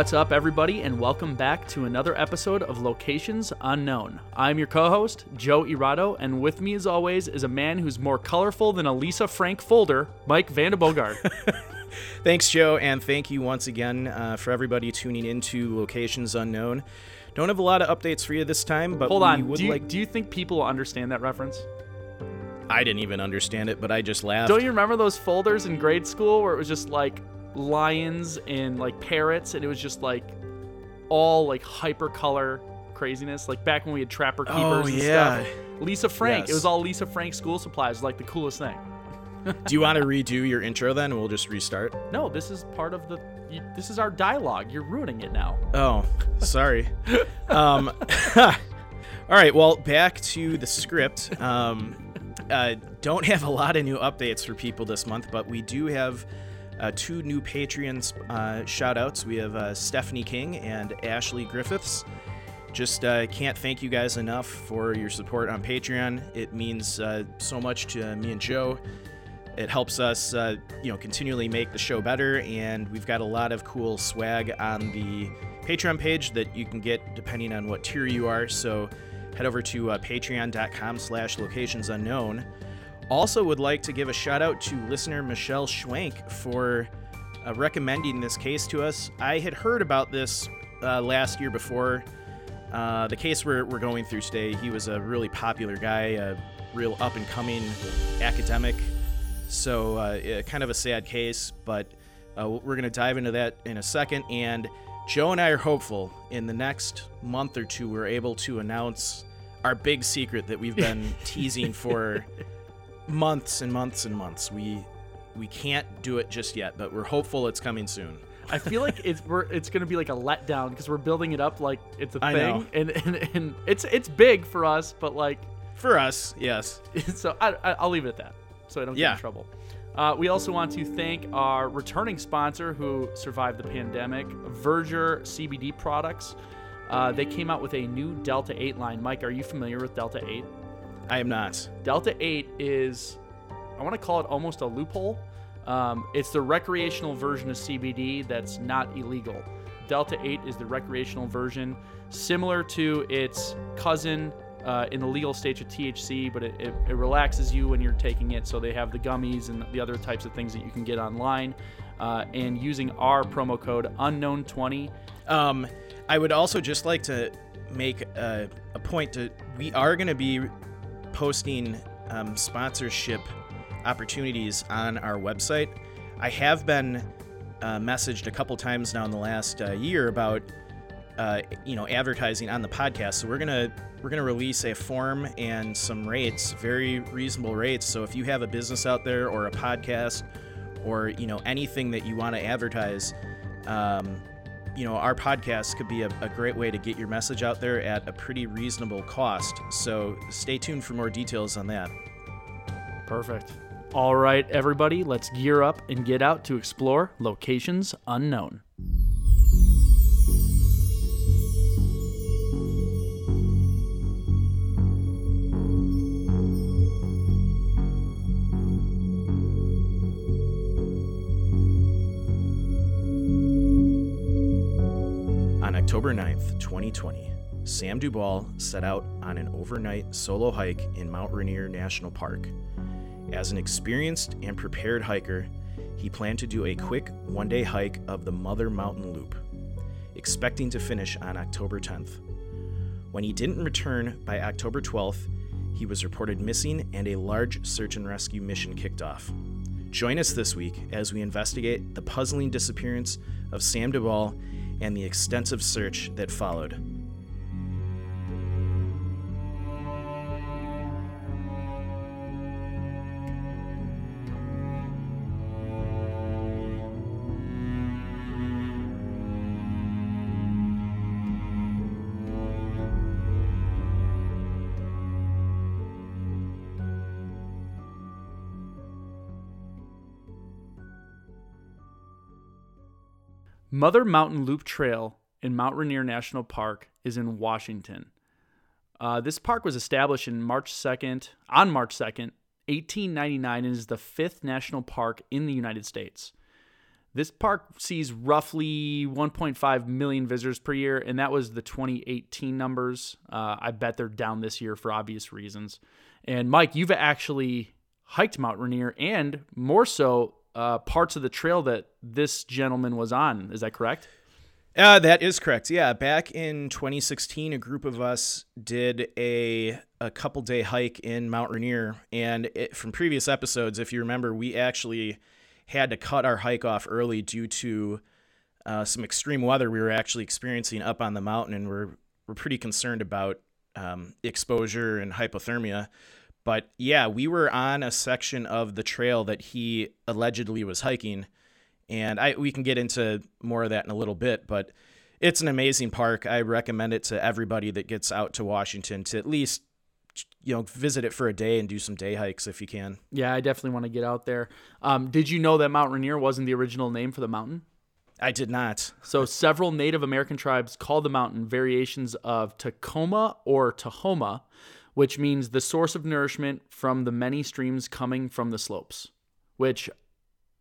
What's up, everybody, and welcome back to another episode of Locations Unknown. I'm your co host, Joe Irado, and with me, as always, is a man who's more colorful than a Lisa Frank folder, Mike Vandebogard. Thanks, Joe, and thank you once again uh, for everybody tuning into Locations Unknown. Don't have a lot of updates for you this time, but Hold on. Do you, like. do you think people will understand that reference? I didn't even understand it, but I just laughed. Don't you remember those folders in grade school where it was just like lions and like parrots, and it was just like all like hyper color craziness? Like back when we had Trapper Keepers Oh, and yeah. stuff. Lisa Frank. It was all Lisa Frank school supplies, like the coolest thing. Do you want to redo your intro then? We'll just restart. No, this is part of the. You, this is our dialogue. You're ruining it now. Oh, sorry. um, all right. Well, back to the script. Um, uh, don't have a lot of new updates for people this month, but we do have uh, two new Patreon uh, shout outs. We have uh, Stephanie King and Ashley Griffiths. Just uh, can't thank you guys enough for your support on Patreon. It means uh, so much to me and Joe. It helps us, uh, you know, continually make the show better, and we've got a lot of cool swag on the Patreon page that you can get depending on what tier you are. So head over to uh, patreon.com slash locations unknown. Also would like to give a shout out to listener Michelle Schwank for uh, recommending this case to us. I had heard about this uh, last year before. Uh, the case we're, we're going through today, he was a really popular guy, a real up and coming academic. So, uh, kind of a sad case, but uh, we're going to dive into that in a second. And Joe and I are hopeful in the next month or two, we're able to announce our big secret that we've been teasing for months and months and months. We we can't do it just yet, but we're hopeful it's coming soon. I feel like it's we're it's gonna be like a letdown because we're building it up like it's a I thing, know. and, and and it's it's big for us, but like For us, yes. so I, I I'll leave it at that, so I don't get Yeah. in trouble. Uh, we also want to thank our returning sponsor who survived the pandemic, Verger CBD products. Uh, they came out with a new Delta 8 line. Mike, are you familiar with Delta 8? I am not. Delta 8 is, I want to call it almost a loophole. Um, it's the recreational version of CBD that's not illegal. Delta 8 is the recreational version, similar to its cousin uh, in the legal stage of THC, but it, it, it relaxes you when you're taking it. So they have the gummies and the other types of things that you can get online. Uh, and using our promo code unknown20, Um, I would also just like to make a, a point to we are going to be posting um, sponsorship opportunities on our website. I have been uh, messaged a couple times now in the last uh, year about uh, you know advertising on the podcast. So we're gonna we're gonna release a form and some rates, very reasonable rates. So if you have a business out there or a podcast or you know anything that you want to advertise. Um, you know, our podcast could be a, a great way to get your message out there at a pretty reasonable cost. So stay tuned for more details on that. Perfect. All right, everybody, let's gear up and get out to explore locations unknown. October 9th, 2020, Sam Dubal set out on an overnight solo hike in Mount Rainier National Park. As an experienced and prepared hiker, he planned to do a quick one day hike of the Mother Mountain Loop, expecting to finish on October 10th. When he didn't return by October 12th, he was reported missing and a large search and rescue mission kicked off. Join us this week as we investigate the puzzling disappearance of Sam Dubal and the extensive search that followed. Mother Mountain Loop Trail in Mount Rainier National Park is in Washington. Uh, this park was established in March 2nd, on March 2nd, 1899, and is the fifth national park in the United States. This park sees roughly 1.5 million visitors per year, and that was the 2018 numbers. Uh, I bet they're down this year for obvious reasons. And Mike, you've actually hiked Mount Rainier, and more so, uh, parts of the trail that this gentleman was on. Is that correct? Uh, that is correct. Yeah, back in 2016, a group of us did a a couple day hike in Mount Rainier, and it, from previous episodes, if you remember, we actually had to cut our hike off early due to uh, some extreme weather we were actually experiencing up on the mountain, and we're we're pretty concerned about um, exposure and hypothermia. But yeah, we were on a section of the trail that he allegedly was hiking, and I we can get into more of that in a little bit. But it's an amazing park. I recommend it to everybody that gets out to Washington to at least you know visit it for a day and do some day hikes if you can. Yeah, I definitely want to get out there. Um, did you know that Mount Rainier wasn't the original name for the mountain? I did not. So several Native American tribes call the mountain variations of Tacoma or Tahoma, which means the source of nourishment from the many streams coming from the slopes. Which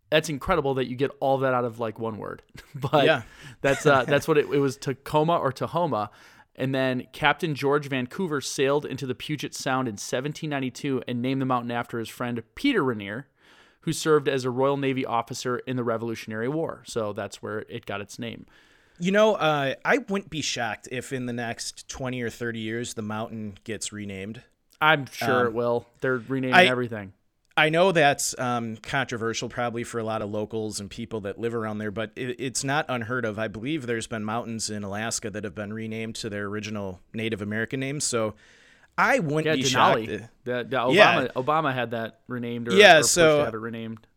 that's incredible that you get all that out of like one word. but Yeah. that's uh, that's what it, it was Tacoma or Tahoma. And then Captain George Vancouver sailed into the Puget Sound in 1792 and named the mountain after his friend Peter Rainier, who served as a Royal Navy officer in the Revolutionary War. So that's where it got its name. You know, uh, I wouldn't be shocked if in the next 20 or 30 years the mountain gets renamed. I'm sure Um, it will. They're renaming I- everything. I know that's um, controversial probably for a lot of locals and people that live around there, but it, it's not unheard of. I believe there's been mountains in Alaska that have been renamed to their original Native American names. So I wouldn't Yeah, be shocked. Denali. The, the Obama Yeah. Obama had that renamed or, Yeah, or so- have it renamed.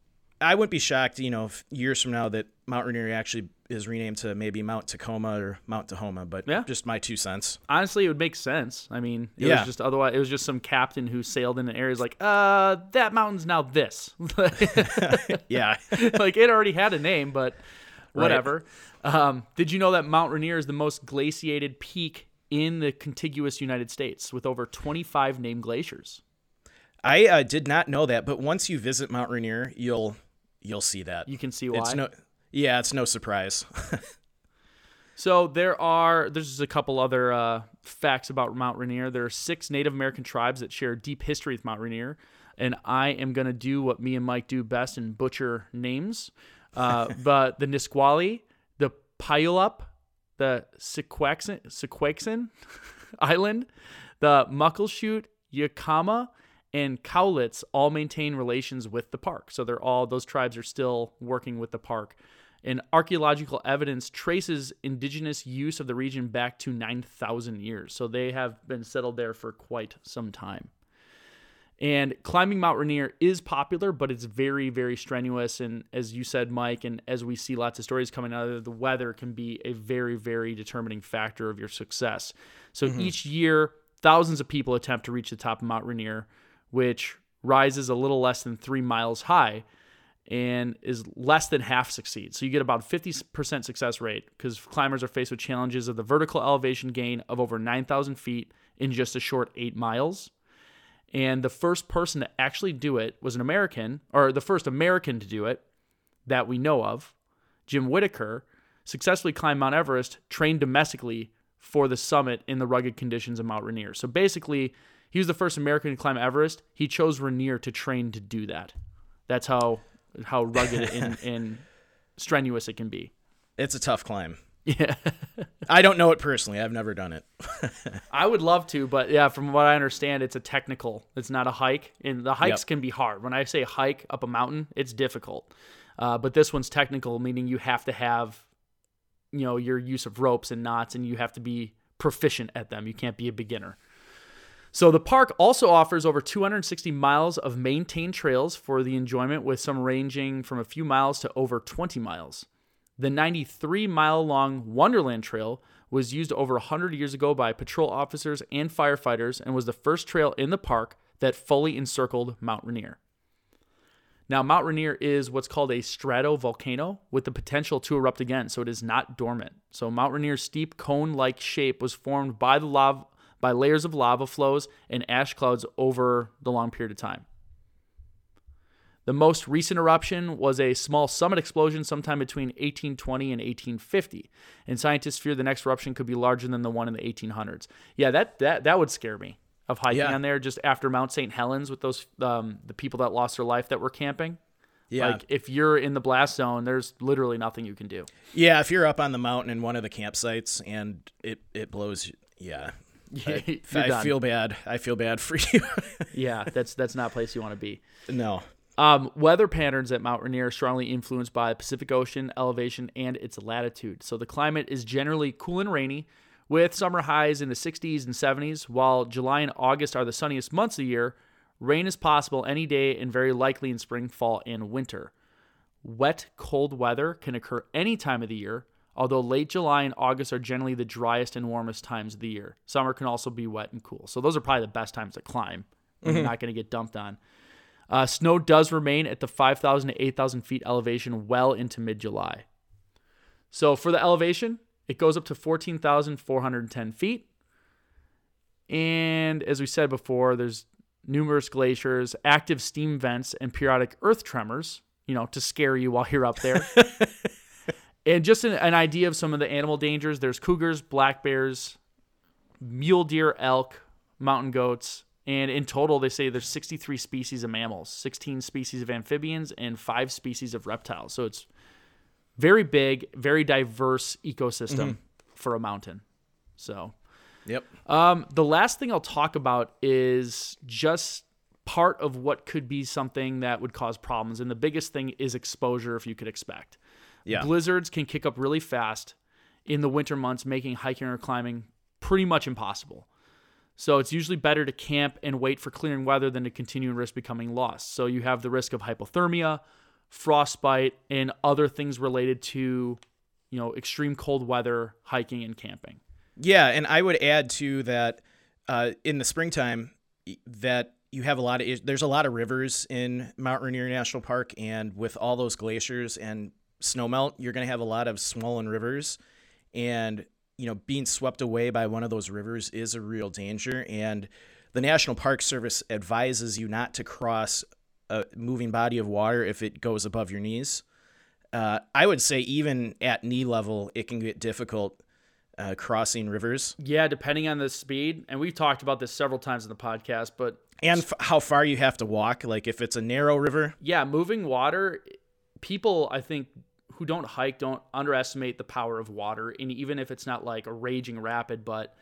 I wouldn't be shocked, you know, if years from now that Mount Rainier actually is renamed to maybe Mount Tacoma or Mount Tahoma, but Yeah. just my two cents. Honestly, it would make sense. I mean, it Yeah. was just otherwise it was just some captain who sailed in an area is like, uh, that mountain's now this. Yeah. like it already had a name, but whatever. Um, did you know that Mount Rainier is the most glaciated peak in the contiguous United States with over 25 named glaciers? I uh, did not know that, but once you visit Mount Rainier, you'll you'll see that. You can see why. It's no Yeah, it's no surprise. So there are there's just a couple other uh, facts about Mount Rainier. There are six Native American tribes that share deep history with Mount Rainier, and I am gonna do what me and Mike do best and butcher names. Uh, but the Nisqually, the Puyallup, the Squaxin Island, the Muckleshoot, Yakama, and Cowlitz all maintain relations with the park. So they're all those tribes are still working with the park. And archaeological evidence traces indigenous use of the region back to 9,000 years. So they have been settled there for quite some time. And climbing Mount Rainier is popular, but it's very, very strenuous. And as you said, Mike, and as we see lots of stories coming out of it, the weather can be a very, very determining factor of your success. So mm-hmm. each year, thousands of people attempt to reach the top of Mount Rainier, which rises a little less than three miles high and is less than half succeed. So you get about 50% success rate because climbers are faced with challenges of the vertical elevation gain of over 9,000 feet in just a short eight miles. And the first person to actually do it was an American, or the first American to do it that we know of, Jim Whittaker, successfully climbed Mount Everest, trained domestically for the summit in the rugged conditions of Mount Rainier. So basically, he was the first American to climb Everest. He chose Rainier to train to do that. That's how how rugged and, and strenuous it can be. it's a tough climb. Yeah. I don't know it personally. I've never done it. I would love to, but yeah, from what I understand, it's a technical. It's not a hike, and the hikes Yep. can be hard. When I say hike up a mountain, it's difficult. Uh, but this one's technical, meaning you have to have, you know, your use of ropes and knots, and you have to be proficient at them. You can't be a beginner. So the park also offers over 260 miles of maintained trails for the enjoyment, with some ranging from a few miles to over 20 miles. The 93 mile long Wonderland Trail was used over 100 years ago by patrol officers and firefighters and was the first trail in the park that fully encircled Mount Rainier. Now, Mount Rainier is what's called a stratovolcano with the potential to erupt again, so it is not dormant. So, Mount Rainier's steep cone like shape was formed by the lava, by layers of lava flows and ash clouds over the long period of time. The most recent eruption was a small summit explosion sometime between 1820 and 1850, and scientists fear the next eruption could be larger than the one in the 1800s. Yeah, that that that would scare me of hiking Yeah. on there just after Mount St. Helens with those um, the people that lost their life that were camping. Yeah. Like if you're in the blast zone, there's literally nothing you can do. yeah, if you're up on the mountain in one of the campsites and it, it blows, yeah. I, I feel bad. I feel bad for you. yeah, that's that's not a place you want to be. no. Um, weather patterns at Mount Rainier are strongly influenced by the Pacific Ocean elevation and its latitude. So the climate is generally cool and rainy, with summer highs in the 60s and 70s, while July and August are the sunniest months of the year. Rain is possible any day and very likely in spring, fall, and winter. Wet, cold weather can occur any time of the year, although late July and August are generally the driest and warmest times of the year. Summer can also be wet and cool. So those are probably the best times to climb. when You're not going to get dumped on. Uh, snow does remain at the 5,000 to 8,000 feet elevation well into mid July. So for the elevation, it goes up to 14,410 feet. And as we said before, there's numerous glaciers, active steam vents, and periodic earth tremors, you know, to scare you while you're up there. and just an, an idea of some of the animal dangers there's cougars, black bears, mule deer, elk, mountain goats, and in total, they say there's 63 species of mammals, 16 species of amphibians, and five species of reptiles. So it's very big, very diverse ecosystem for a mountain. So Yep. um, the last thing I'll talk about is just part of what could be something that would cause problems. And the biggest thing is exposure, if you could expect. Yeah. Blizzards can kick up really fast in the winter months, making hiking or climbing pretty much impossible. So it's usually better to camp and wait for clearing weather than to continue and risk becoming lost. So you have the risk of hypothermia, frostbite, and other things related to, you know, extreme cold weather, hiking and camping. Yeah, and I would add to that uh, in the springtime that you have a lot of there's a lot of rivers in Mount Rainier National Park, and with all those glaciers and snowmelt, you're going to have a lot of swollen rivers, and you know being swept away by one of those rivers is a real danger. And the National Park Service advises you not to cross a moving body of water if it goes above your knees. Uh, I would say even at knee level, it can get difficult uh, crossing rivers. Yeah, depending on the speed, and we've talked about this several times in the podcast, but and f- how far you have to walk. Like if it's a narrow river, yeah, moving water, people I think who don't hike don't underestimate the power of water, and even if it's not like a raging rapid, but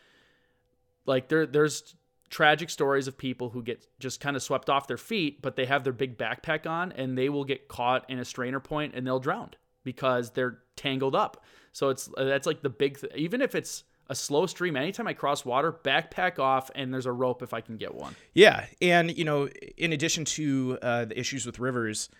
like there there's tragic stories of people who get just kind of swept off their feet, but they have their big backpack on and they will get caught in a strainer point and they'll drown because they're tangled up. So it's that's like the big th- even if it's a slow stream, anytime I cross water, backpack off and there's a rope if I can get one. yeah. And you know, in addition to uh, the issues with rivers,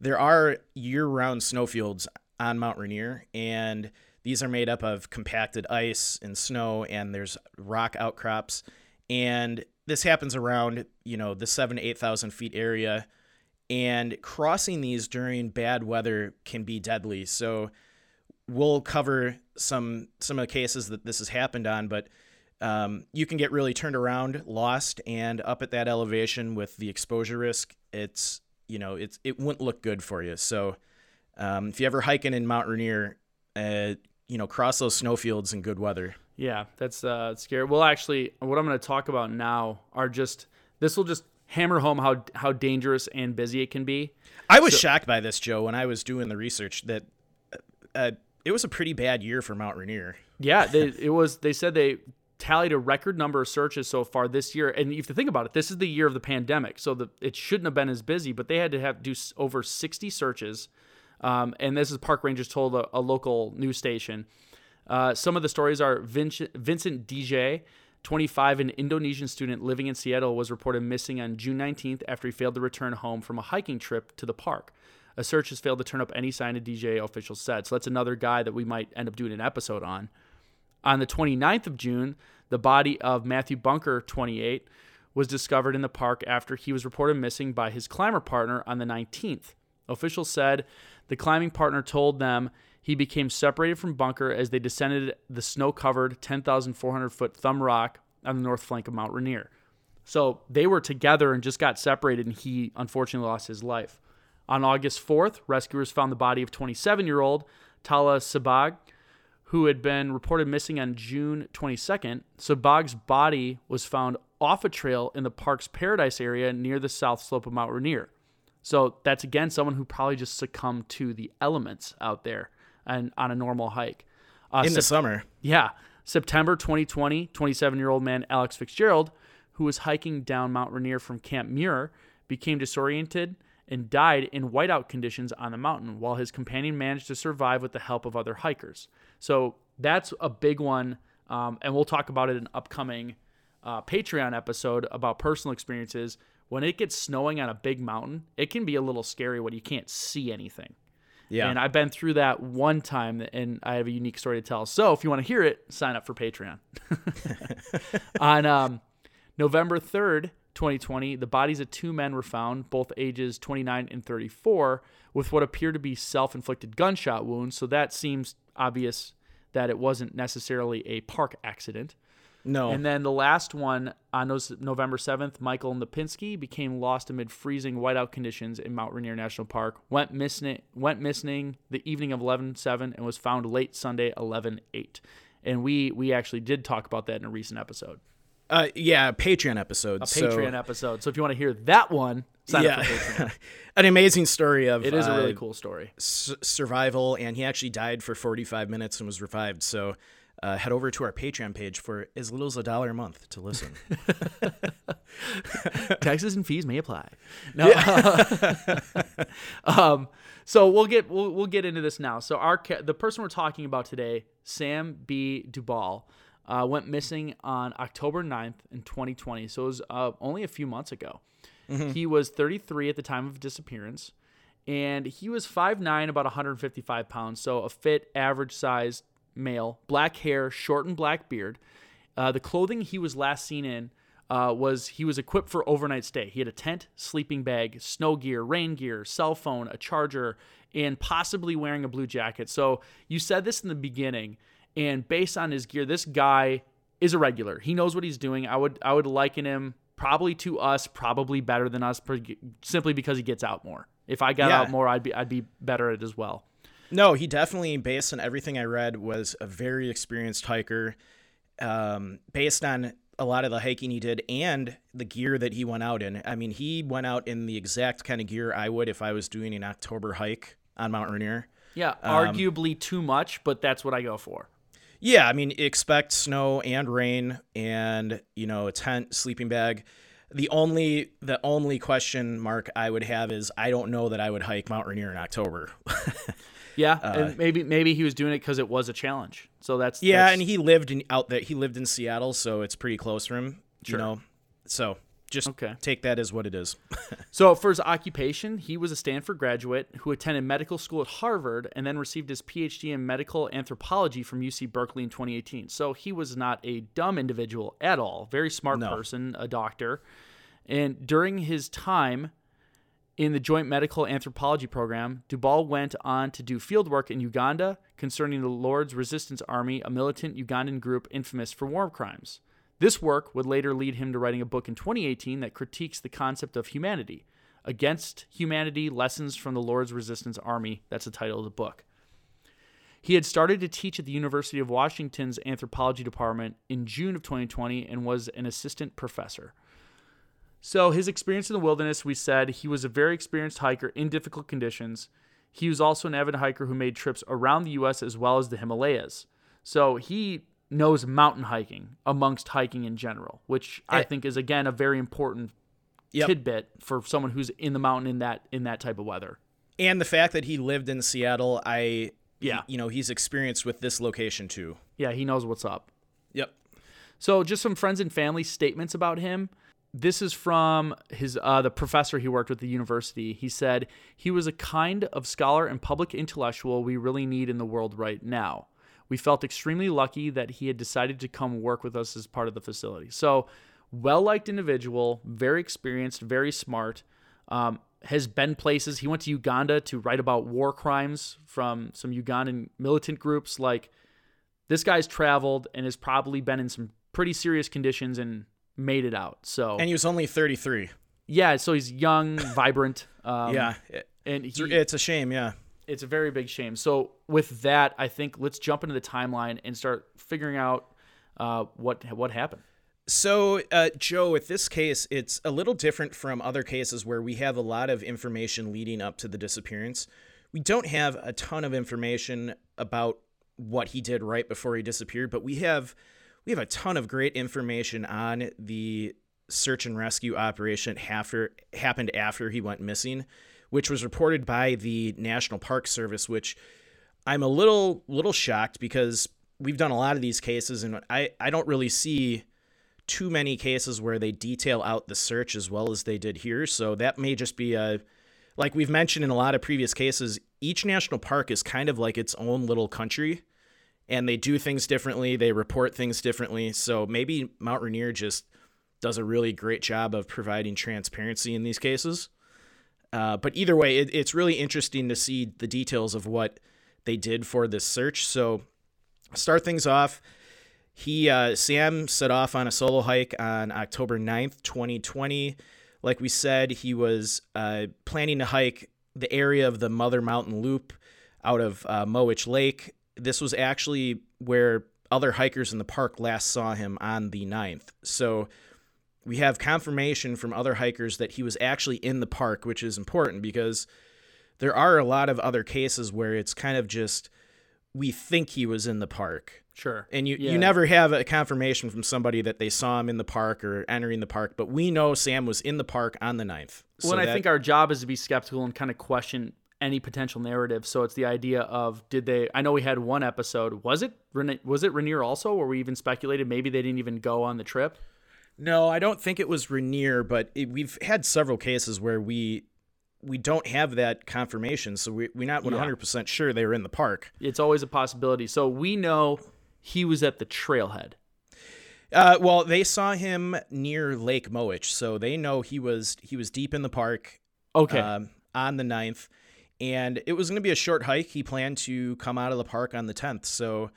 there are year-round snowfields on Mount Rainier, and these are made up of compacted ice and snow, and there's rock outcrops, and this happens around you know the seven to eight thousand feet area, and crossing these during bad weather can be deadly. So we'll cover some some of the cases that this has happened on, but um, you can get really turned around, lost, and up at that elevation with the exposure risk. It's you know it's it wouldn't look good for you. So um, if you ever hiking in Mount Rainier, uh, you know cross those snowfields in good weather. Yeah, that's uh, scary. Well, actually, what I'm going to talk about now are just this will just hammer home how how dangerous and busy it can be. I was shocked by this, Joe, when I was doing the research that uh, it was a pretty bad year for Mount Rainier. Yeah, they, it was. They said they tallied a record number of searches so far this year. And if you think about it, this is the year of the pandemic, so the, it shouldn't have been as busy. But they had to have do over 60 searches. Um, and this is park rangers told a, a local news station. Uh, some of the stories are Vincent, Vincent DJ, 25, an Indonesian student living in Seattle, was reported missing on June 19th after he failed to return home from a hiking trip to the park. A search has failed to turn up any sign of DJ, officials said. So that's another guy that we might end up doing an episode on. On the 29th of June, the body of Matthew Bunker, 28, was discovered in the park after he was reported missing by his climber partner on the 19th. Officials said the climbing partner told them he became separated from Bunker as they descended the snow covered 10,400 foot Thumb Rock on the north flank of Mount Rainier. So they were together and just got separated, and he unfortunately lost his life. On August 4th, rescuers found the body of 27 year old Tala Sabag, who had been reported missing on June 22nd. Sabag's body was found off a trail in the park's Paradise area near the south slope of Mount Rainier. So that's again someone who probably just succumbed to the elements out there and on a normal hike. Uh, in the summer. Yeah. September 2020, 27 year old man Alex Fitzgerald, who was hiking down Mount Rainier from Camp Muir, became disoriented and died in whiteout conditions on the mountain, while his companion managed to survive with the help of other hikers. So that's a big one. Um, and we'll talk about it in an upcoming uh, Patreon episode about personal experiences. When it gets snowing on a big mountain, it can be a little scary when you can't see anything. Yeah. And I've been through that one time and I have a unique story to tell. So if you want to hear it, sign up for Patreon. On um, November 3rd, 2020, the bodies of two men were found, both ages 29 and 34, with what appear to be self inflicted gunshot wounds. So that seems obvious that it wasn't necessarily a park accident. No. And then the last one on November 7th, Michael Lipinski became lost amid freezing whiteout conditions in Mount Rainier National Park. Went missing went missing the evening of 11/7 and was found late Sunday 11/8. And we we actually did talk about that in a recent episode. Uh, yeah, Patreon episode. A Patreon so, episode. So if you want to hear that one, sign yeah. up for Patreon. An amazing story of it is a really uh, cool story. S- survival, and he actually died for 45 minutes and was revived. So uh, head over to our Patreon page for as little as a dollar a month to listen. Taxes and fees may apply. No. Yeah. um, so we'll get we'll, we'll get into this now. So our the person we're talking about today, Sam B. Dubal, uh, went missing on October 9th in 2020. So it was uh, only a few months ago. Mm-hmm. He was 33 at the time of disappearance, and he was 5'9", about 155 pounds. So a fit, average size male, black hair, short and black beard. Uh, the clothing he was last seen in uh, was he was equipped for overnight stay. He had a tent, sleeping bag, snow gear, rain gear, cell phone, a charger, and possibly wearing a blue jacket. So you said this in the beginning, and based on his gear, this guy is a regular. He knows what he's doing. I would I would liken him probably to us, probably better than us, simply because he gets out more. If I got yeah. out more, I'd be I'd be better at it as well. No, he definitely, based on everything I read, was a very experienced hiker. Um, based on a lot of the hiking he did and the gear that he went out in. I mean, he went out in the exact kind of gear I would if I was doing an October hike on Mount Rainier. Yeah, um, arguably too much, but that's what I go for. Yeah, I mean, expect snow and rain and, you know, a tent, sleeping bag. The only the only question mark I would have is I don't know that I would hike Mount Rainier in October. Yeah, uh, and maybe maybe he was doing it because it was a challenge. So that's yeah, that's... and he lived in out there. He lived in Seattle, so it's pretty close for him. Sure. You know, so just okay. take that as what it is. so for his occupation, he was a Stanford graduate who attended medical school at Harvard and then received his PhD in medical anthropology from UC Berkeley in 2018. So he was not a dumb individual at all. Very smart no. person, a doctor. And during his time in the Joint Medical Anthropology Program, Dubal went on to do fieldwork in Uganda concerning the Lord's Resistance Army, a militant Ugandan group infamous for war crimes. This work would later lead him to writing a book in 2018 that critiques the concept of humanity. Against Humanity Lessons from the Lord's Resistance Army. That's the title of the book. He had started to teach at the University of Washington's anthropology department in June of 2020 and was an assistant professor. So, his experience in the wilderness, we said he was a very experienced hiker in difficult conditions. He was also an avid hiker who made trips around the U.S. as well as the Himalayas. So he knows mountain hiking amongst hiking in general, which I think is again a very important Yep. tidbit for someone who's in the mountain in that in that type of weather. And the fact that he lived in Seattle, I Yeah. you know, he's experienced with this location too. Yeah, he knows what's up. Yep. So just some friends and family statements about him. This is from his uh, the professor he worked with the university. He said he was a kind of scholar and public intellectual we really need in the world right now. We felt extremely lucky that he had decided to come work with us as part of the facility. So, well liked individual, very experienced, very smart. Um, has been places. He went to Uganda to write about war crimes from some Ugandan militant groups. Like this guy's traveled and has probably been in some pretty serious conditions and made it out. So And he was only 33. yeah, so he's young, vibrant. Um, yeah. And It's, he, it's a shame, yeah. it's a very big shame. So with that, I think let's jump into the timeline and start figuring out uh, what what happened. So, uh, Joe, with this case, it's a little different from other cases where we have a lot of information leading up to the disappearance. We don't have a ton of information about what he did right before he disappeared, but we have we have a ton of great information on the search and rescue operation after happened after he went missing, which was reported by the National Park Service, which I'm a little little shocked because we've done a lot of these cases and I, I don't really see too many cases where they detail out the search as well as they did here. So that may just be a like we've mentioned in a lot of previous cases, each national park is kind of like its own little country and they do things differently, they report things differently. So maybe Mount Rainier just does a really great job of providing transparency in these cases. Uh, but either way, it, it's really interesting to see the details of what they did for this search. So, start things off. He uh, Sam set off on a solo hike on October 9th, 2020. Like we said, he was uh, planning to hike the area of the Mother Mountain Loop out of uh, Mowich Lake. This was actually where other hikers in the park last saw him on the 9th. So we have confirmation from other hikers that he was actually in the park, which is important because there are a lot of other cases where it's kind of just we think he was in the park Sure. and you, Yeah. you never have a confirmation from somebody that they saw him in the park or entering the park but we know sam was in the park on the 9th Well, and I think our job is to be skeptical and kind of question any potential narrative. So it's the idea of did they? I know we had one episode. Was it was it Rainier also, or we even speculated maybe they didn't even go on the trip? no i don't think it was rainier but it, we've had several cases where we we don't have that confirmation so we, we're not 100% sure they were in the park It's always a possibility. So we know he was at the trailhead. Uh, well, they saw him near Lake Mowich, so they know he was he was deep in the park Okay. um, on the 9th. And it was going to be a short hike. He planned to come out of the park on the 10th. So,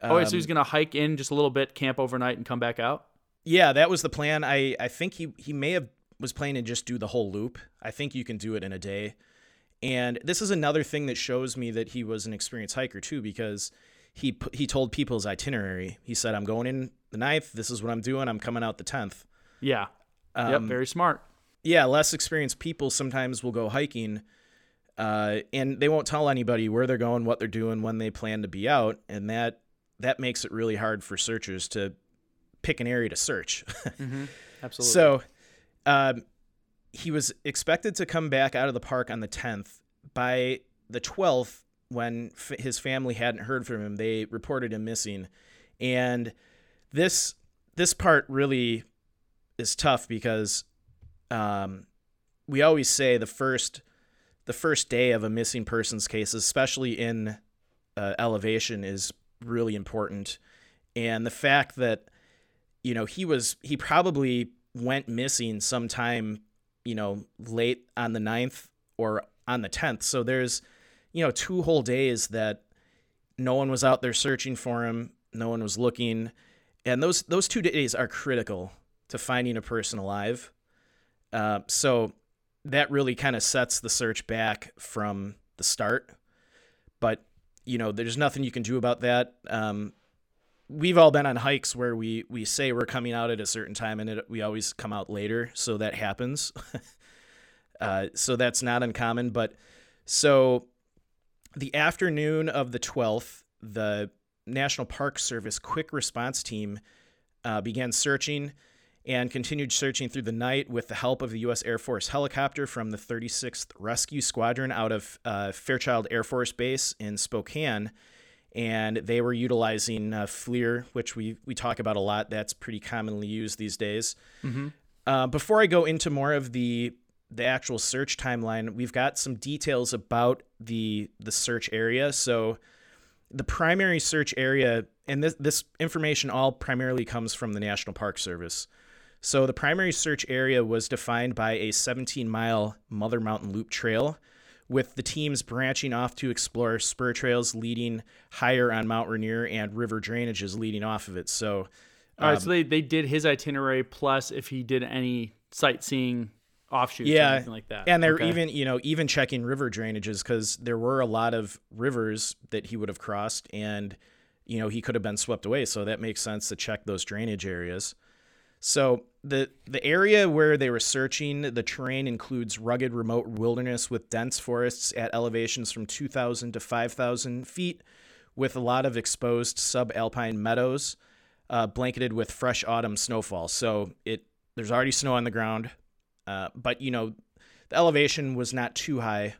oh, wait, so um, he's gonna hike in just a little bit, camp overnight, and come back out. yeah, that was the plan. I, I think he, he may have was planning to just do the whole loop. I think you can do it in a day. And this is another thing that shows me that he was an experienced hiker too, because he he told people his itinerary. He said, "I'm going in the 9th. This is what I'm doing. I'm coming out the 10th." Yeah. yep. Um, Very smart. yeah, less experienced people sometimes will go hiking, uh, and they won't tell anybody where they're going, what they're doing, when they plan to be out, and that that makes it really hard for searchers to pick an area to search. Absolutely. so, um, he was expected to come back out of the park on the 10th. By the 12th, when f- his family hadn't heard from him, they reported him missing, and this this part really is tough because um, we always say the first the first day of a missing persons case, especially in uh, elevation, is really important. And the fact that you know he was he probably went missing sometime you know late on the 9th or on the 10th. So there's you know two whole days that no one was out there searching for him. No one was looking, and those those two days are critical to finding a person alive. Uh, so that really kind of sets the search back from the start. But you know, there's nothing you can do about that. Um, we've all been on hikes where we we say we're coming out at a certain time, and it, we always come out later. So that happens. uh, so that's not uncommon. But so the afternoon of the 12th, the National Park Service Quick Response Team uh, began searching and continued searching through the night with the help of the U.S. Air Force helicopter from the 36th Rescue Squadron out of uh, Fairchild Air Force Base in Spokane. And they were utilizing uh, FLIR, which we, we talk about a lot. That's pretty commonly used these days. Mm-hmm. Uh, before I go into more of the the actual search timeline, we've got some details about the the search area. So the primary search area, and this this information all primarily comes from the National Park Service. So the primary search area was defined by a 17 mile Mother Mountain Loop trail, with the teams branching off to explore spur trails leading higher on Mount Rainier and river drainages leading off of it. So. All right, so um, they, they did his itinerary plus if he did any sightseeing offshoots yeah, or anything like that. And they're Okay. even, you know, even checking river drainages because there were a lot of rivers that he would have crossed, and you know he could have been swept away. So that makes sense to check those drainage areas. So the the area where they were searching, the terrain includes rugged, remote wilderness with dense forests at elevations from 2,000 to 5,000 feet, with a lot of exposed subalpine meadows, uh, blanketed with fresh autumn snowfall. So it there's already snow on the ground, uh, but you know the elevation was not too high.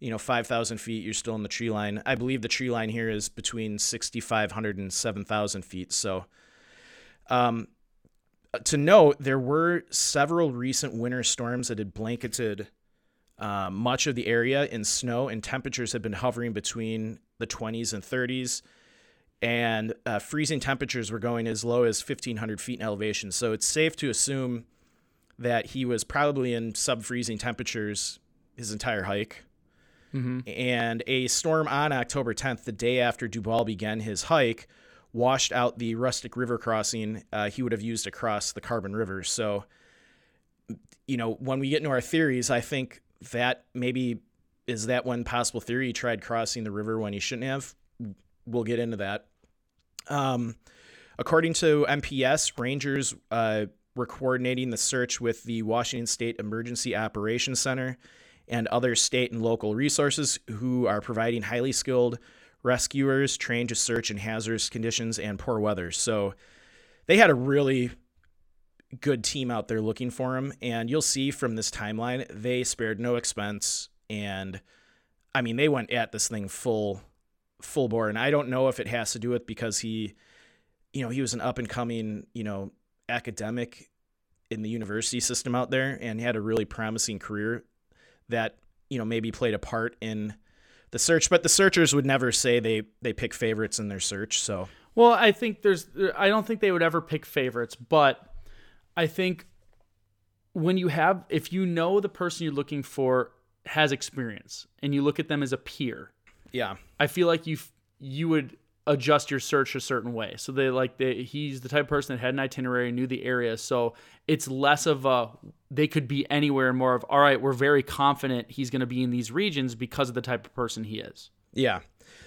You know, 5,000 feet, you're still in the tree line. I believe the tree line here is between 6,500 and 7,000 feet. So, um, to note, there were several recent winter storms that had blanketed uh, much of the area in snow, and temperatures had been hovering between the 20s and 30s. And uh, freezing temperatures were going as low as 1,500 feet in elevation. So it's safe to assume that he was probably in sub freezing temperatures his entire hike. And a storm on October 10th, the day after Dubal began his hike, washed out the rustic river crossing uh, he would have used to cross the Carbon River. So, you know, when we get into our theories, I think that maybe is that one possible theory he tried crossing the river when he shouldn't have. We'll get into that. Um, according to NPS, Rangers uh, were coordinating the search with the Washington State Emergency Operations Center and other state and local resources who are providing highly skilled rescuers trained to search in hazardous conditions and poor weather. So they had a really good team out there looking for him. And you'll see from this timeline, they spared no expense. And I mean, they went at this thing full, full bore. And I don't know if it has to do with because he, you know, he was an up and coming, you know, academic in the university system out there and he had a really promising career that, you know, maybe played a part in the search. But the searchers would never say they, they pick favorites in their search. So, Well, I think there's. I don't think they would ever pick favorites, but I think when you have, if you know the person you're looking for has experience, and you look at them as a peer, yeah. I feel like you you would adjust your search a certain way. So they like they, he's the type of person that had an itinerary, knew the area, so it's less of a they could be anywhere and more of all right, we're very confident he's going to be in these regions because of the type of person he is. Yeah.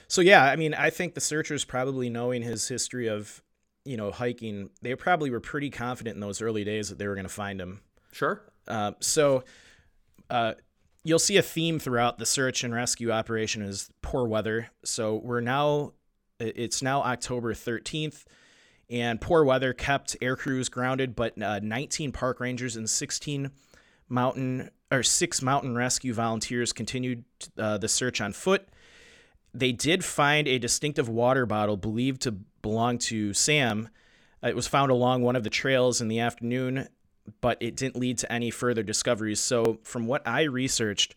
So yeah, I mean, I think the searchers probably knowing his history of, you know, hiking, they probably were pretty confident in those early days that they were going to find him. Sure. Uh, so, uh, you'll see a theme throughout the search and rescue operation is poor weather. So we're now, it's now October 13th, and poor weather kept air crews grounded, but uh, 19 park rangers and 16 mountain or six mountain rescue volunteers continued uh, the search on foot. They did find a distinctive water bottle believed to belong to Sam. It was found along one of the trails in the afternoon, but it didn't lead to any further discoveries. So, from what I researched,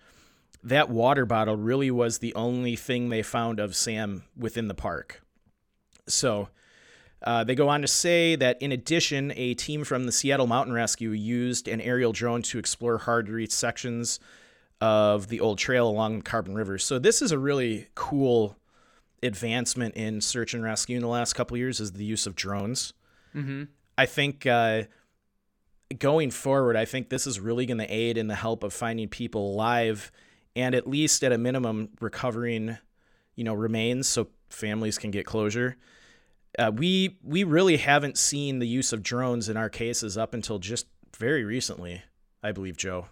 that water bottle really was the only thing they found of Sam within the park. So, uh, they go on to say that in addition, a team from the Seattle Mountain Rescue used an aerial drone to explore hard to reach sections of the old trail along the Carbon River. So this is a really cool advancement in search and rescue in the last couple of years is the use of drones. Mm-hmm. I think uh, going forward, I think this is really going to aid in the help of finding people alive and at least at a minimum recovering, you know, remains so families can get closure. Uh, we we really haven't seen the use of drones in our cases up until just very recently, I believe, Joe.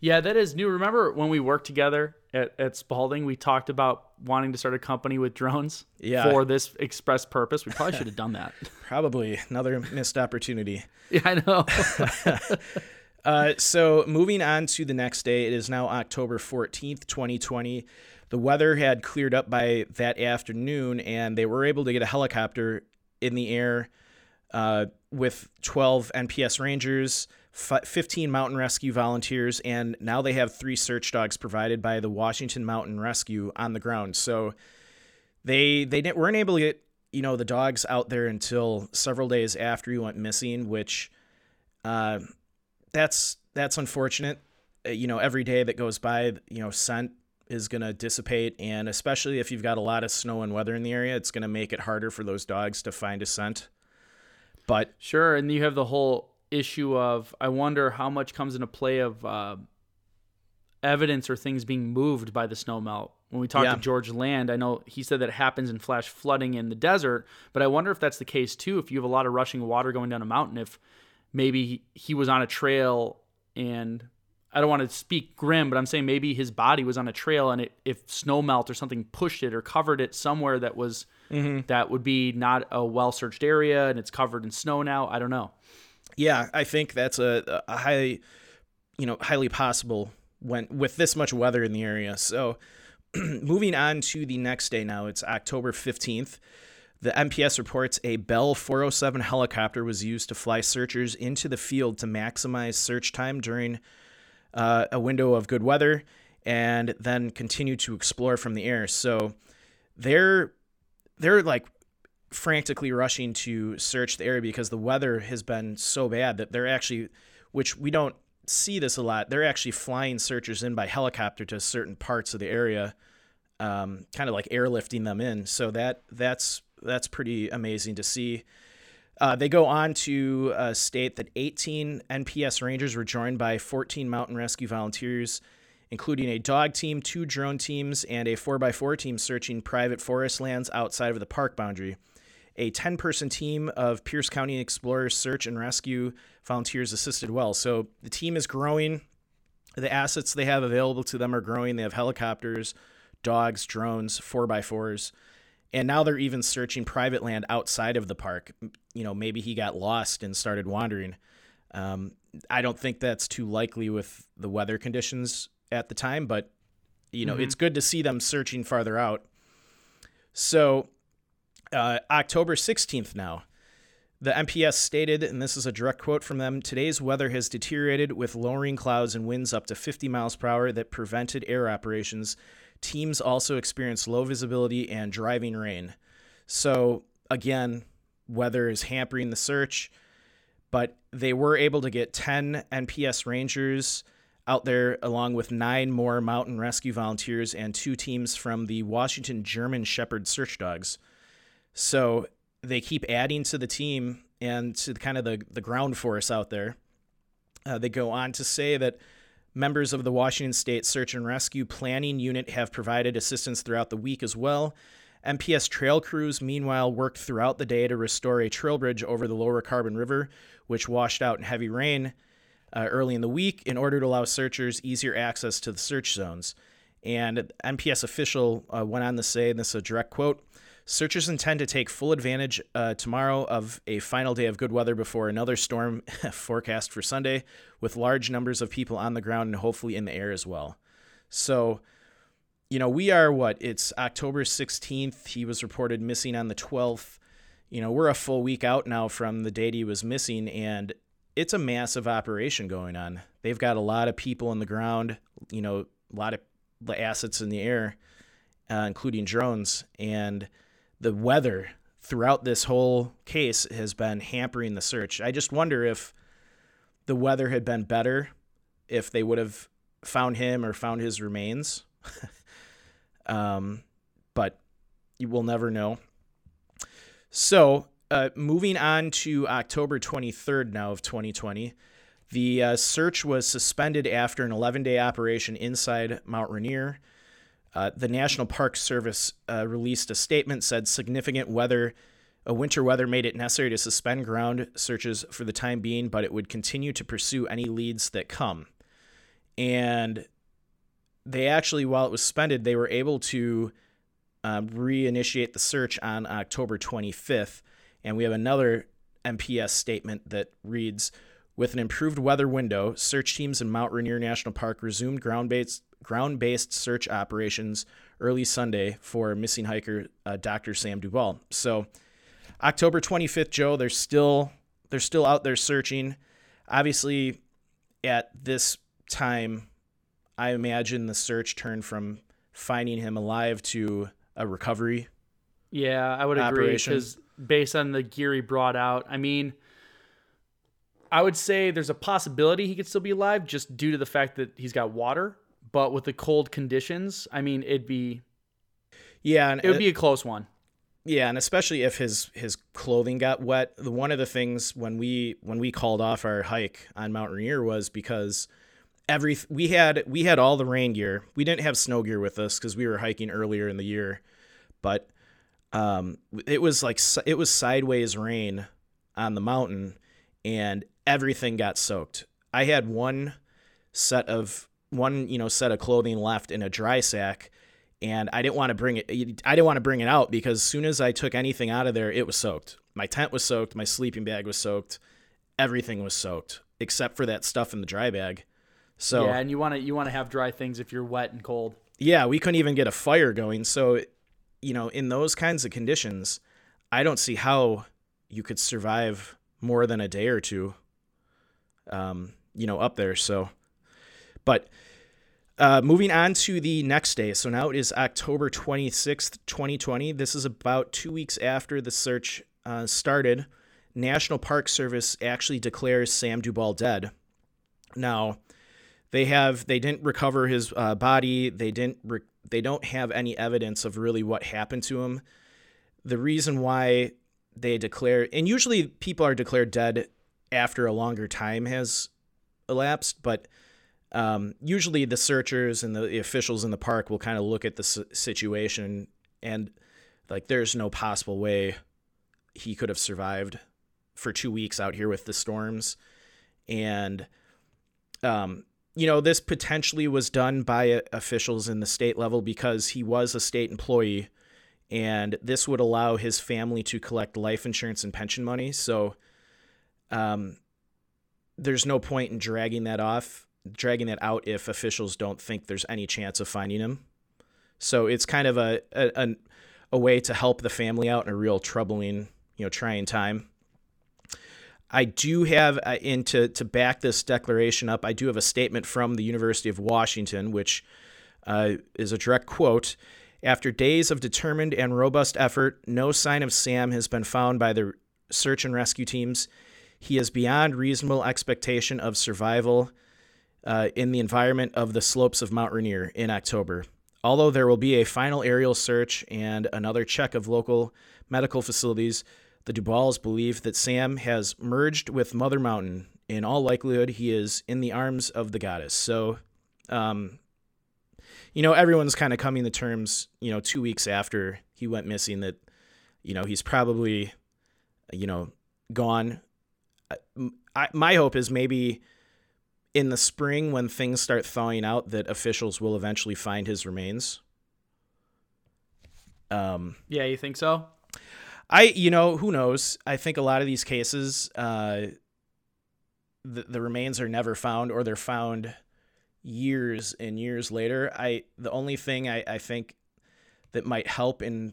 Yeah, that is new. Remember when we worked together at, at Spalding, we talked about wanting to start a company with drones Yeah. for this express purpose. We probably should have done that. Probably another missed opportunity. yeah, I know. Uh, so moving on to the next day, it is now October 14th, 2020. The weather had cleared up by that afternoon, and they were able to get a helicopter in the air uh, with 12 NPS Rangers, fi 15 mountain rescue volunteers, and now they have three search dogs provided by the Washington Mountain Rescue on the ground. So they they weren't able to get you know the dogs out there until several days after he went missing, which uh, that's that's unfortunate. Uh, you know, every day that goes by, you know, scent is going to dissipate, and especially if you've got a lot of snow and weather in the area, it's going to make it harder for those dogs to find a scent. But Sure, and you have the whole issue of I wonder how much comes into play of uh, evidence or things being moved by the snow melt. When we talked Yeah. to George Land, I know he said that happens in flash flooding in the desert, but I wonder if that's the case too. If you have a lot of rushing water going down a mountain, if maybe he- he was on a trail and I don't want to speak grim, but I'm saying maybe his body was on a trail and it, if snow melt or something pushed it or covered it somewhere that was mm-hmm. that would be not a well searched area and it's covered in snow now. I don't know. yeah, I think that's a, a high, you know, highly possible when with this much weather in the area. So moving on to the next day now, it's October 15th. The NPS reports a Bell 407 helicopter was used to fly searchers into the field to maximize search time during uh, a window of good weather and then continue to explore from the air. So they're they're like frantically rushing to search the area because the weather has been so bad that they're actually which we don't see this a lot they're actually flying searchers in by helicopter to certain parts of the area um, kind of like airlifting them in so that that's that's pretty amazing to see uh, they go on to uh, state that 18 NPS Rangers were joined by 14 mountain rescue volunteers, including a dog team, two drone teams, and a 4x4 team searching private forest lands outside of the park boundary. A 10 person team of Pierce County Explorers search and rescue volunteers assisted well. So the team is growing. The assets they have available to them are growing. They have helicopters, dogs, drones, 4x4s and now they're even searching private land outside of the park. You know, maybe he got lost and started wandering. Um, I don't think that's too likely with the weather conditions at the time, but you know, it's good to see them searching farther out. So, uh, October 16th now. The NPS stated, and this is a direct quote from them today's weather has deteriorated with lowering clouds and winds up to 50 miles per hour that prevented air operations. Teams also experienced low visibility and driving rain. So, again, weather is hampering the search, but they were able to get 10 NPS Rangers out there, along with nine more mountain rescue volunteers and two teams from the Washington German Shepherd Search Dogs. So, they keep adding to the team and to kind of the, the ground force out there. Uh, they go on to say that members of the Washington State Search and Rescue Planning Unit have provided assistance throughout the week as well. NPS trail crews, meanwhile, worked throughout the day to restore a trail bridge over the lower Carbon River, which washed out in heavy rain uh, early in the week in order to allow searchers easier access to the search zones. And NPS official uh, went on to say, and this is a direct quote Searchers intend to take full advantage uh, tomorrow of a final day of good weather before another storm forecast for Sunday, with large numbers of people on the ground and hopefully in the air as well. So, you know, we are what? It's October 16th. He was reported missing on the 12th. You know, we're a full week out now from the date he was missing, and it's a massive operation going on. They've got a lot of people on the ground, you know, a lot of assets in the air, uh, including drones, and the weather throughout this whole case has been hampering the search. I just wonder if the weather had been better, if they would have found him or found his remains. um, but you will never know. So, uh, moving on to October 23rd now of 2020, the uh, search was suspended after an 11 day operation inside Mount Rainier. Uh, the National Park Service uh, released a statement said significant weather, uh, winter weather made it necessary to suspend ground searches for the time being, but it would continue to pursue any leads that come. and they actually, while it was suspended, they were able to um, reinitiate the search on October 25th. And we have another NPS statement that reads With an improved weather window, search teams in Mount Rainier National Park resumed ground based, ground based search operations early Sunday for missing hiker uh, Dr. Sam Dubal. So, October 25th, Joe, they're still they're still out there searching. Obviously, at this time, I imagine the search turned from finding him alive to a recovery. Yeah, I would agree because based on the gear he brought out, I mean, I would say there's a possibility he could still be alive just due to the fact that he's got water. But with the cold conditions, I mean, it'd be Yeah, and it would be a close one. Yeah, and especially if his his clothing got wet. The one of the things when we when we called off our hike on Mount Rainier was because every we had we had all the rain gear. We didn't have snow gear with us because we were hiking earlier in the year, but um, it was like it was sideways rain on the mountain, and everything got soaked. I had one set of one you know set of clothing left in a dry sack and I didn't want to bring it. I didn't want to bring it out because as soon as I took anything out of there, it was soaked. My tent was soaked. My sleeping bag was soaked. Everything was soaked except for that stuff in the dry bag. So Yeah, and you want to you want to have dry things if you're wet and cold. Yeah, we couldn't even get a fire going. So, you know, in those kinds of conditions, I don't see how you could survive more than a day or two. Um, you know, up there. So, but uh, moving on to the next day. So now it is October 26th, 2020. This is about two weeks after the search uh, started. National Park Service actually declares Sam Dubal dead. Now, they have they didn't recover his uh, body. They didn't re- they don't have any evidence of really what happened to him. The reason why they declare and usually people are declared dead after a longer time has elapsed, but um, usually the searchers and the officials in the park will kind of look at the situation and like there's no possible way he could have survived for two weeks out here with the storms. And um, you know this potentially was done by uh, officials in the state level because he was a state employee and this would allow his family to collect life insurance and pension money. So um, there's no point in dragging that off dragging that out if officials don't think there's any chance of finding him. So it's kind of a a, a, way to help the family out in a real troubling, you know, trying time. I do have uh, in to, to back this declaration up. I do have a statement from the University of Washington, which uh, is a direct quote. After days of determined and robust effort, no sign of Sam has been found by the search and rescue teams. He is beyond reasonable expectation of survival uh, in the environment of the slopes of Mount Rainier in October. Although there will be a final aerial search and another check of local medical facilities, the Dubals believe that Sam has merged with Mother Mountain. In all likelihood, he is in the arms of the goddess. So, um, you know, everyone's kind of coming to terms, you know, two weeks after he went missing that, you know, he's probably, you know, gone. I, my hope is maybe in the spring when things start thawing out that officials will eventually find his remains. Um, Yeah, you think so? I, you know, who knows? I think a lot of these cases, uh, the, the remains are never found or they're found years and years later. I, the only thing I, I think that might help in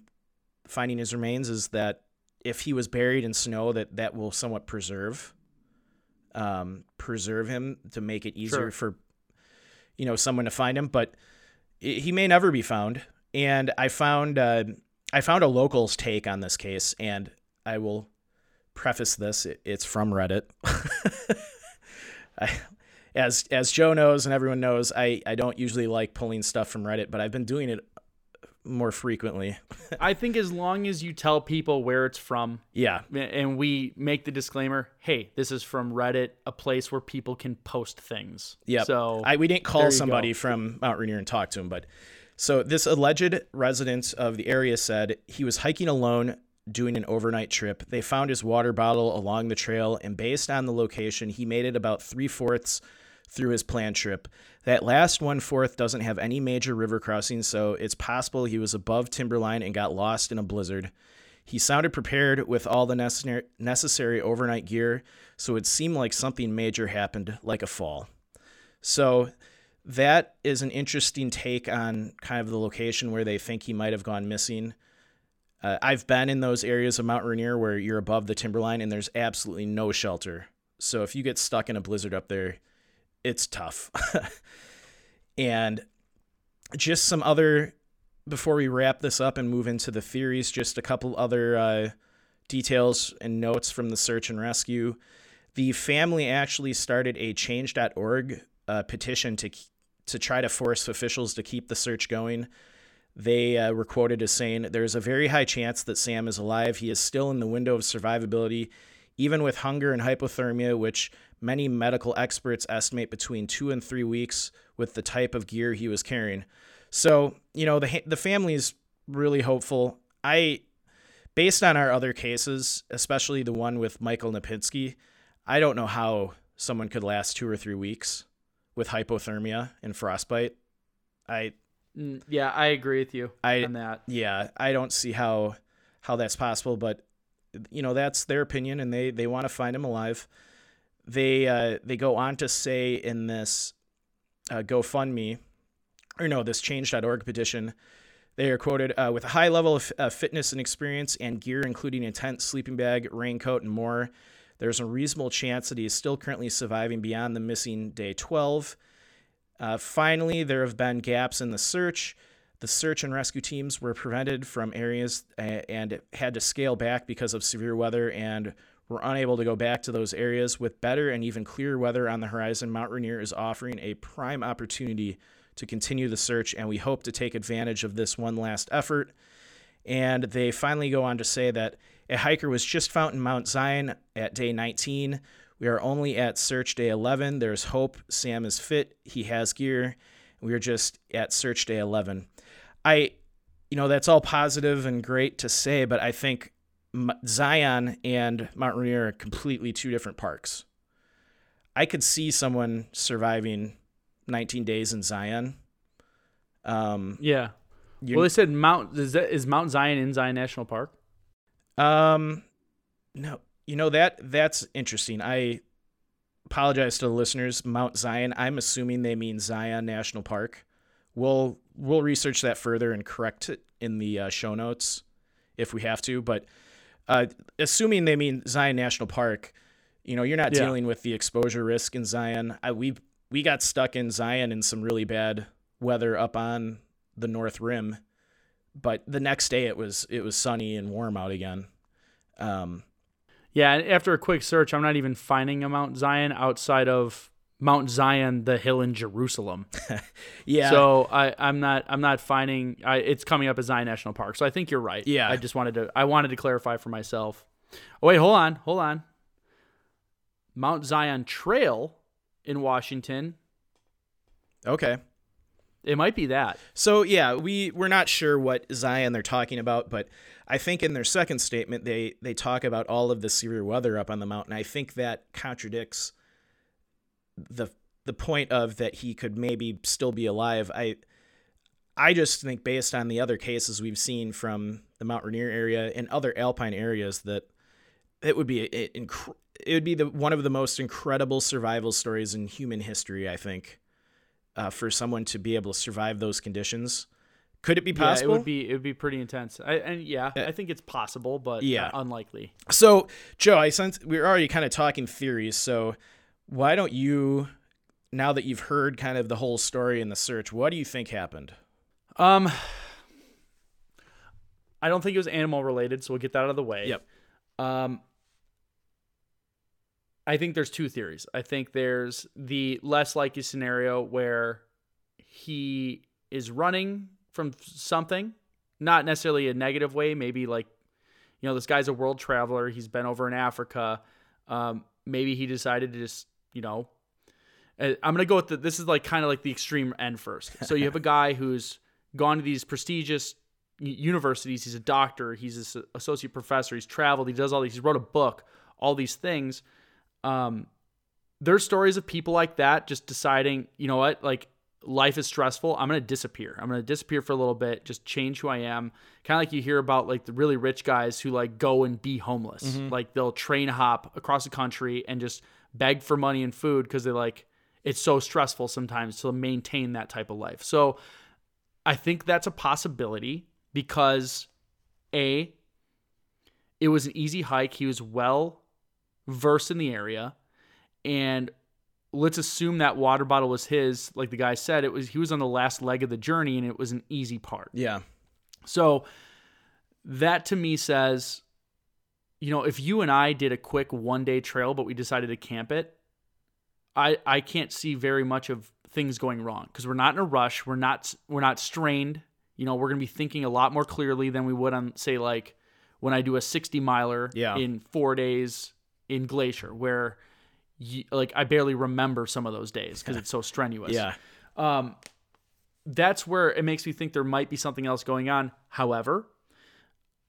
finding his remains is that if he was buried in snow, that that will somewhat preserve, um, preserve him to make it easier Sure. for, you know, someone to find him. But he may never be found. And I found, uh, I found a local's take on this case, and I will preface this. it- It's from Reddit. I, as as Joe knows and everyone knows, I, I don't usually like pulling stuff from Reddit, but I've been doing it more frequently. I think as long as you tell people where it's from Yeah, and we make the disclaimer, hey, this is from Reddit, a place where people can post things. yeah. So I we didn't call somebody go. from Mount Rainier and talk to him, but so this alleged resident of the area said he was hiking alone doing an overnight trip. They found his water bottle along the trail, and based on the location, he made it about three fourths through his planned trip. That last one fourth doesn't have any major river crossings, so it's possible he was above timberline and got lost in a blizzard. He sounded prepared with all the necessary, overnight gear, so it seemed like something major happened, like a fall. So that is an interesting take on kind of the location where they think he might have gone missing. Uh, I've been in those areas of Mount Rainier where you're above the timberline and there's absolutely no shelter. So if you get stuck in a blizzard up there, it's tough. and just some other before we wrap this up and move into the theories, just a couple other uh, details and notes from the search and rescue. The family actually started a change.org uh, petition to to try to force officials to keep the search going. They uh, were quoted as saying, There's a very high chance that Sam is alive. He is still in the window of survivability, even with hunger and hypothermia, which many medical experts estimate between two and three weeks with the type of gear he was carrying. So, you know, the the family is really hopeful. I based on our other cases, especially the one with Michael Napinski, I don't know how someone could last 2 or 3 weeks with hypothermia and frostbite. I mm, yeah, I agree with you I, on that. Yeah, I don't see how how that's possible, but you know, that's their opinion and they they want to find him alive. They uh, they go on to say in this uh, GoFundMe or no, this change.org petition, they are quoted uh, with a high level of uh, fitness and experience and gear, including a tent, sleeping bag, raincoat, and more. There's a reasonable chance that he is still currently surviving beyond the missing day 12. Uh, finally, there have been gaps in the search. The search and rescue teams were prevented from areas and had to scale back because of severe weather and were unable to go back to those areas. With better and even clearer weather on the horizon, Mount Rainier is offering a prime opportunity to continue the search, and we hope to take advantage of this one last effort. And they finally go on to say that a hiker was just found in Mount Zion at day 19. We are only at search day 11. There's hope. Sam is fit. He has gear. We are just at search day 11. I, you know, that's all positive and great to say, but I think Zion and Mount Rainier are completely two different parks. I could see someone surviving 19 days in Zion. Um, yeah. Well, they said Mount is, that, is Mount Zion in Zion National Park. Um, no, you know that that's interesting. I apologize to the listeners. Mount Zion. I'm assuming they mean Zion National Park. We'll we'll research that further and correct it in the uh, show notes if we have to. But uh, assuming they mean Zion National Park, you know, you're not yeah. dealing with the exposure risk in Zion. I, we we got stuck in Zion in some really bad weather up on the North Rim, but the next day it was it was sunny and warm out again. Um, yeah, after a quick search, I'm not even finding a Mount Zion outside of Mount Zion, the hill in Jerusalem. yeah. So I, I'm not I'm not finding I, it's coming up as Zion National Park. So I think you're right. Yeah. I just wanted to I wanted to clarify for myself. Oh wait, hold on, hold on. Mount Zion Trail in Washington. Okay. It might be that. So yeah, we we're not sure what Zion they're talking about, but I think in their second statement they they talk about all of the severe weather up on the mountain. I think that contradicts the the point of that he could maybe still be alive. I I just think based on the other cases we've seen from the Mount Rainier area and other alpine areas that it would be a, it would be the one of the most incredible survival stories in human history. I think uh, for someone to be able to survive those conditions. Could it be possible? Yeah, it would be. It would be pretty intense. I, and yeah, I think it's possible, but yeah, unlikely. So, Joe, I sense we're already kind of talking theories. So, why don't you, now that you've heard kind of the whole story in the search, what do you think happened? Um, I don't think it was animal related, so we'll get that out of the way. Yep. Um, I think there's two theories. I think there's the less likely scenario where he is running from something, not necessarily a negative way, maybe like, you know, this guy's a world traveler. He's been over in Africa. Um, maybe he decided to just, you know, I'm going to go with the, this is like kind of like the extreme end first. So you have a guy who's gone to these prestigious universities. He's a doctor. He's an associate professor. He's traveled. He does all these, he wrote a book, all these things um, there's stories of people like that just deciding, you know what, like life is stressful. I'm going to disappear. I'm going to disappear for a little bit, just change who I am. Kind of like you hear about like the really rich guys who like go and be homeless. Mm-hmm. Like they'll train hop across the country and just beg for money and food because they like it's so stressful sometimes to maintain that type of life. So I think that's a possibility because a it was an easy hike. He was well versed in the area and let's assume that water bottle was his like the guy said it was he was on the last leg of the journey and it was an easy part Yeah. so that to me says you know if you and i did a quick one day trail but we decided to camp it i i can't see very much of things going wrong because we're not in a rush we're not we're not strained you know we're going to be thinking a lot more clearly than we would on say like when i do a 60 miler Yeah. in four days in glacier where you, like i barely remember some of those days because it's so strenuous Yeah. um, that's where it makes me think there might be something else going on. However,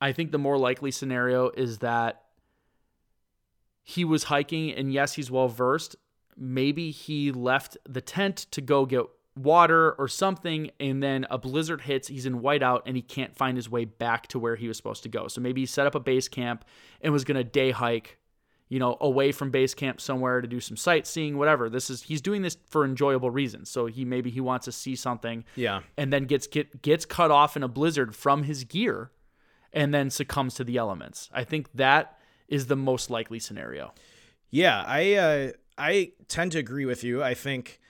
I think the more likely scenario is that he was hiking, and yes, he's well versed. Maybe he left the tent to go get water or something, and then a blizzard hits. He's in whiteout, and he can't find his way back to where he was supposed to go. So maybe he set up a base camp and was going to day hike you know, away from base camp somewhere to do some sightseeing, whatever. This is he's doing this for enjoyable reasons. So he maybe he wants to see something Yeah. and then gets get gets cut off in a blizzard from his gear and then succumbs to the elements. I think that is the most likely scenario. Yeah, I uh, I tend to agree with you. I think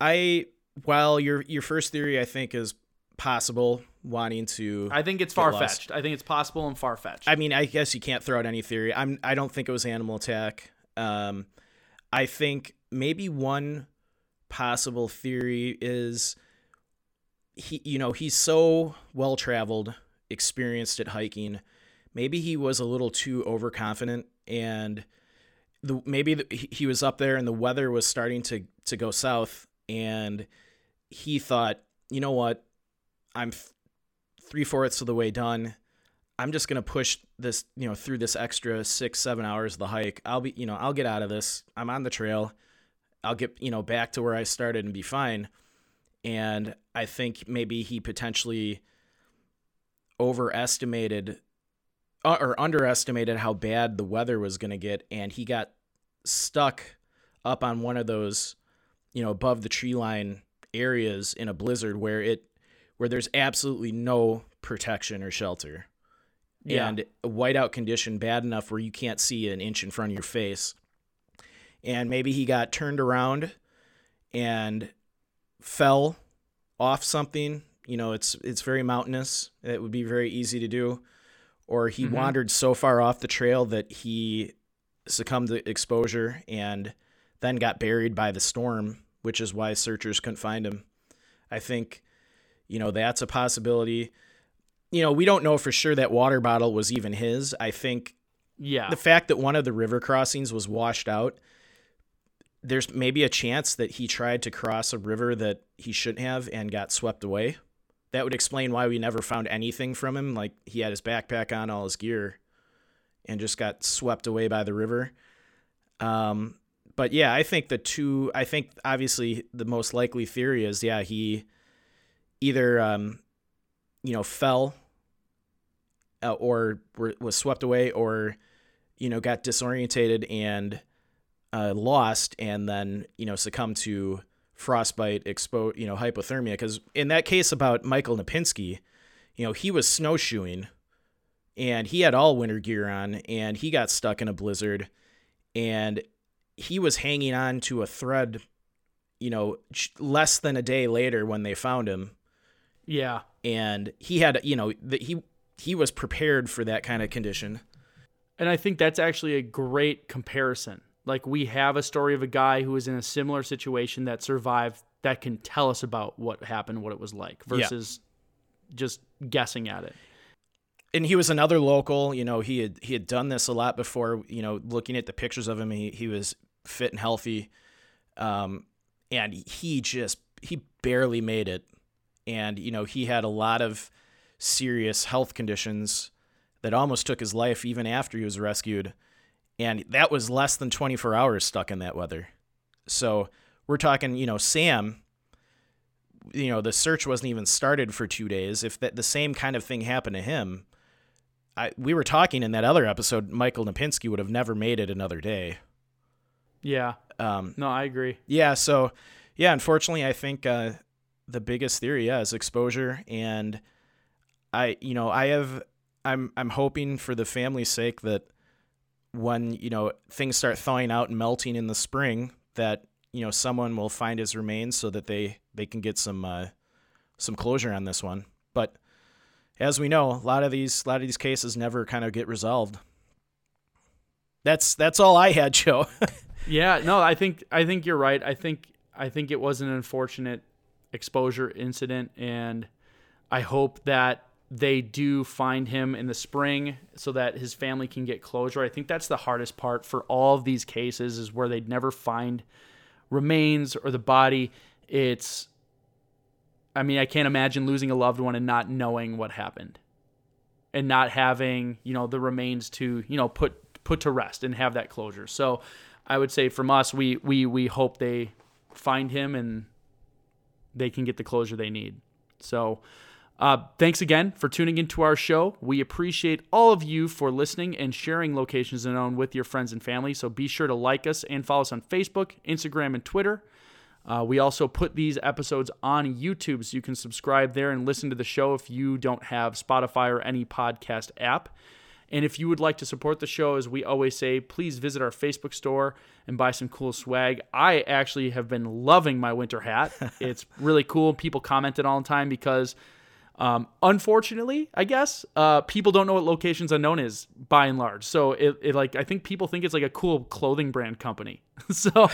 I while your your first theory I think is possible wanting to I think it's far fetched. I think it's possible and far fetched. I mean, I guess you can't throw out any theory. I'm I don't think it was animal attack. Um I think maybe one possible theory is he you know, he's so well traveled, experienced at hiking. Maybe he was a little too overconfident and the maybe the, he- was up there and the weather was starting to to go south and he thought, "You know what? I'm three fourths of the way done. I'm just gonna push this, you know, through this extra six, seven hours of the hike. I'll be, you know, I'll get out of this. I'm on the trail. I'll get, you know, back to where I started and be fine. And I think maybe he potentially overestimated uh, or underestimated how bad the weather was gonna get, and he got stuck up on one of those, you know, above the tree line areas in a blizzard where it where there's absolutely no protection or shelter. Yeah. And a whiteout condition bad enough where you can't see an inch in front of your face. And maybe he got turned around and fell off something. You know, it's it's very mountainous. It would be very easy to do. Or he Mhm. wandered so far off the trail that he succumbed to exposure and then got buried by the storm, which is why searchers couldn't find him. I think, you know, that's a possibility. You know, we don't know for sure that water bottle was even his. I think yeah. the fact that one of the river crossings was washed out, there's maybe a chance that he tried to cross a river that he shouldn't have and got swept away. That would explain why we never found anything from him. Like he had his backpack on, all his gear, and just got swept away by the river. Um, but yeah, I think the two. I think obviously the most likely theory is yeah he either um, you know fell uh, or were, was swept away or you know got disorientated and uh, lost and then you know succumbed to frostbite expo you know hypothermia because in that case about michael napinski you know he was snowshoeing and he had all winter gear on and he got stuck in a blizzard and he was hanging on to a thread you know less than a day later when they found him yeah. and he had you know that he he was prepared for that kind of condition And I think that's actually a great comparison. Like we have a story of a guy who was in a similar situation that survived that can tell us about what happened, what it was like Yeah. versus just guessing at it. and he was another local you know he had he had done this a lot before you know looking at the pictures of him he, he was fit and healthy um and he just he barely made it and you know he had a lot of serious health conditions that almost took his life even after he was rescued and that was less than 24 hours stuck in that weather So we're talking, you know, Sam. You know, the search wasn't even started for two days. If that the same kind of thing happened to him, I we were talking in that other episode. Michael Napinski would have never made it another day. Yeah. Um, No, I agree. yeah. So, yeah. Unfortunately, I think uh, the biggest theory, yeah, is exposure, and I, you know, I have, I'm, I'm hoping for the family's sake that when you know things start thawing out and melting in the spring, that you know someone will find his remains so that they they can get some uh, some closure on this one. But as we know, a lot of these a lot of these cases never kind of get resolved. That's that's all I had, Joe. Yeah, no, I think I think you're right. I think I think it was an unfortunate exposure incident and I hope that they do find him in the spring so that his family can get closure. I think that's the hardest part for all of these cases is where they'd never find remains or the body. It's I mean, I can't imagine losing a loved one and not knowing what happened. And not having, you know, the remains to, you know, put put to rest and have that closure. So I would say from us, we we we hope they find him and they can get the closure they need. So, uh, thanks again for tuning into our show. We appreciate all of you for listening and sharing locations unknown with your friends and family. So be sure to like us and follow us on Facebook, Instagram, and Twitter. Uh, we also put these episodes on YouTube, so you can subscribe there and listen to the show if you don't have Spotify or any podcast app. And if you would like to support the show, as we always say, please visit our Facebook store and buy some cool swag. I actually have been loving my winter hat. it's really cool. People comment it all the time because, um, unfortunately, I guess uh, people don't know what Locations Unknown is by and large. So it, it like I think people think it's like a cool clothing brand company. so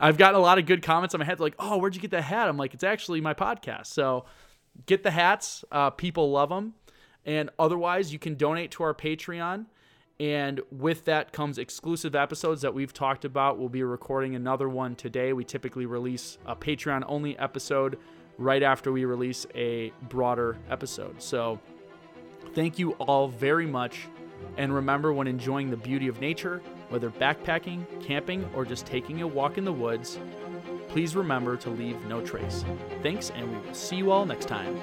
I've gotten a lot of good comments on my head like, "Oh, where'd you get that hat?" I'm like, "It's actually my podcast." So get the hats. Uh, people love them. And otherwise, you can donate to our Patreon. And with that comes exclusive episodes that we've talked about. We'll be recording another one today. We typically release a Patreon only episode right after we release a broader episode. So thank you all very much. And remember, when enjoying the beauty of nature, whether backpacking, camping, or just taking a walk in the woods, please remember to leave no trace. Thanks, and we will see you all next time.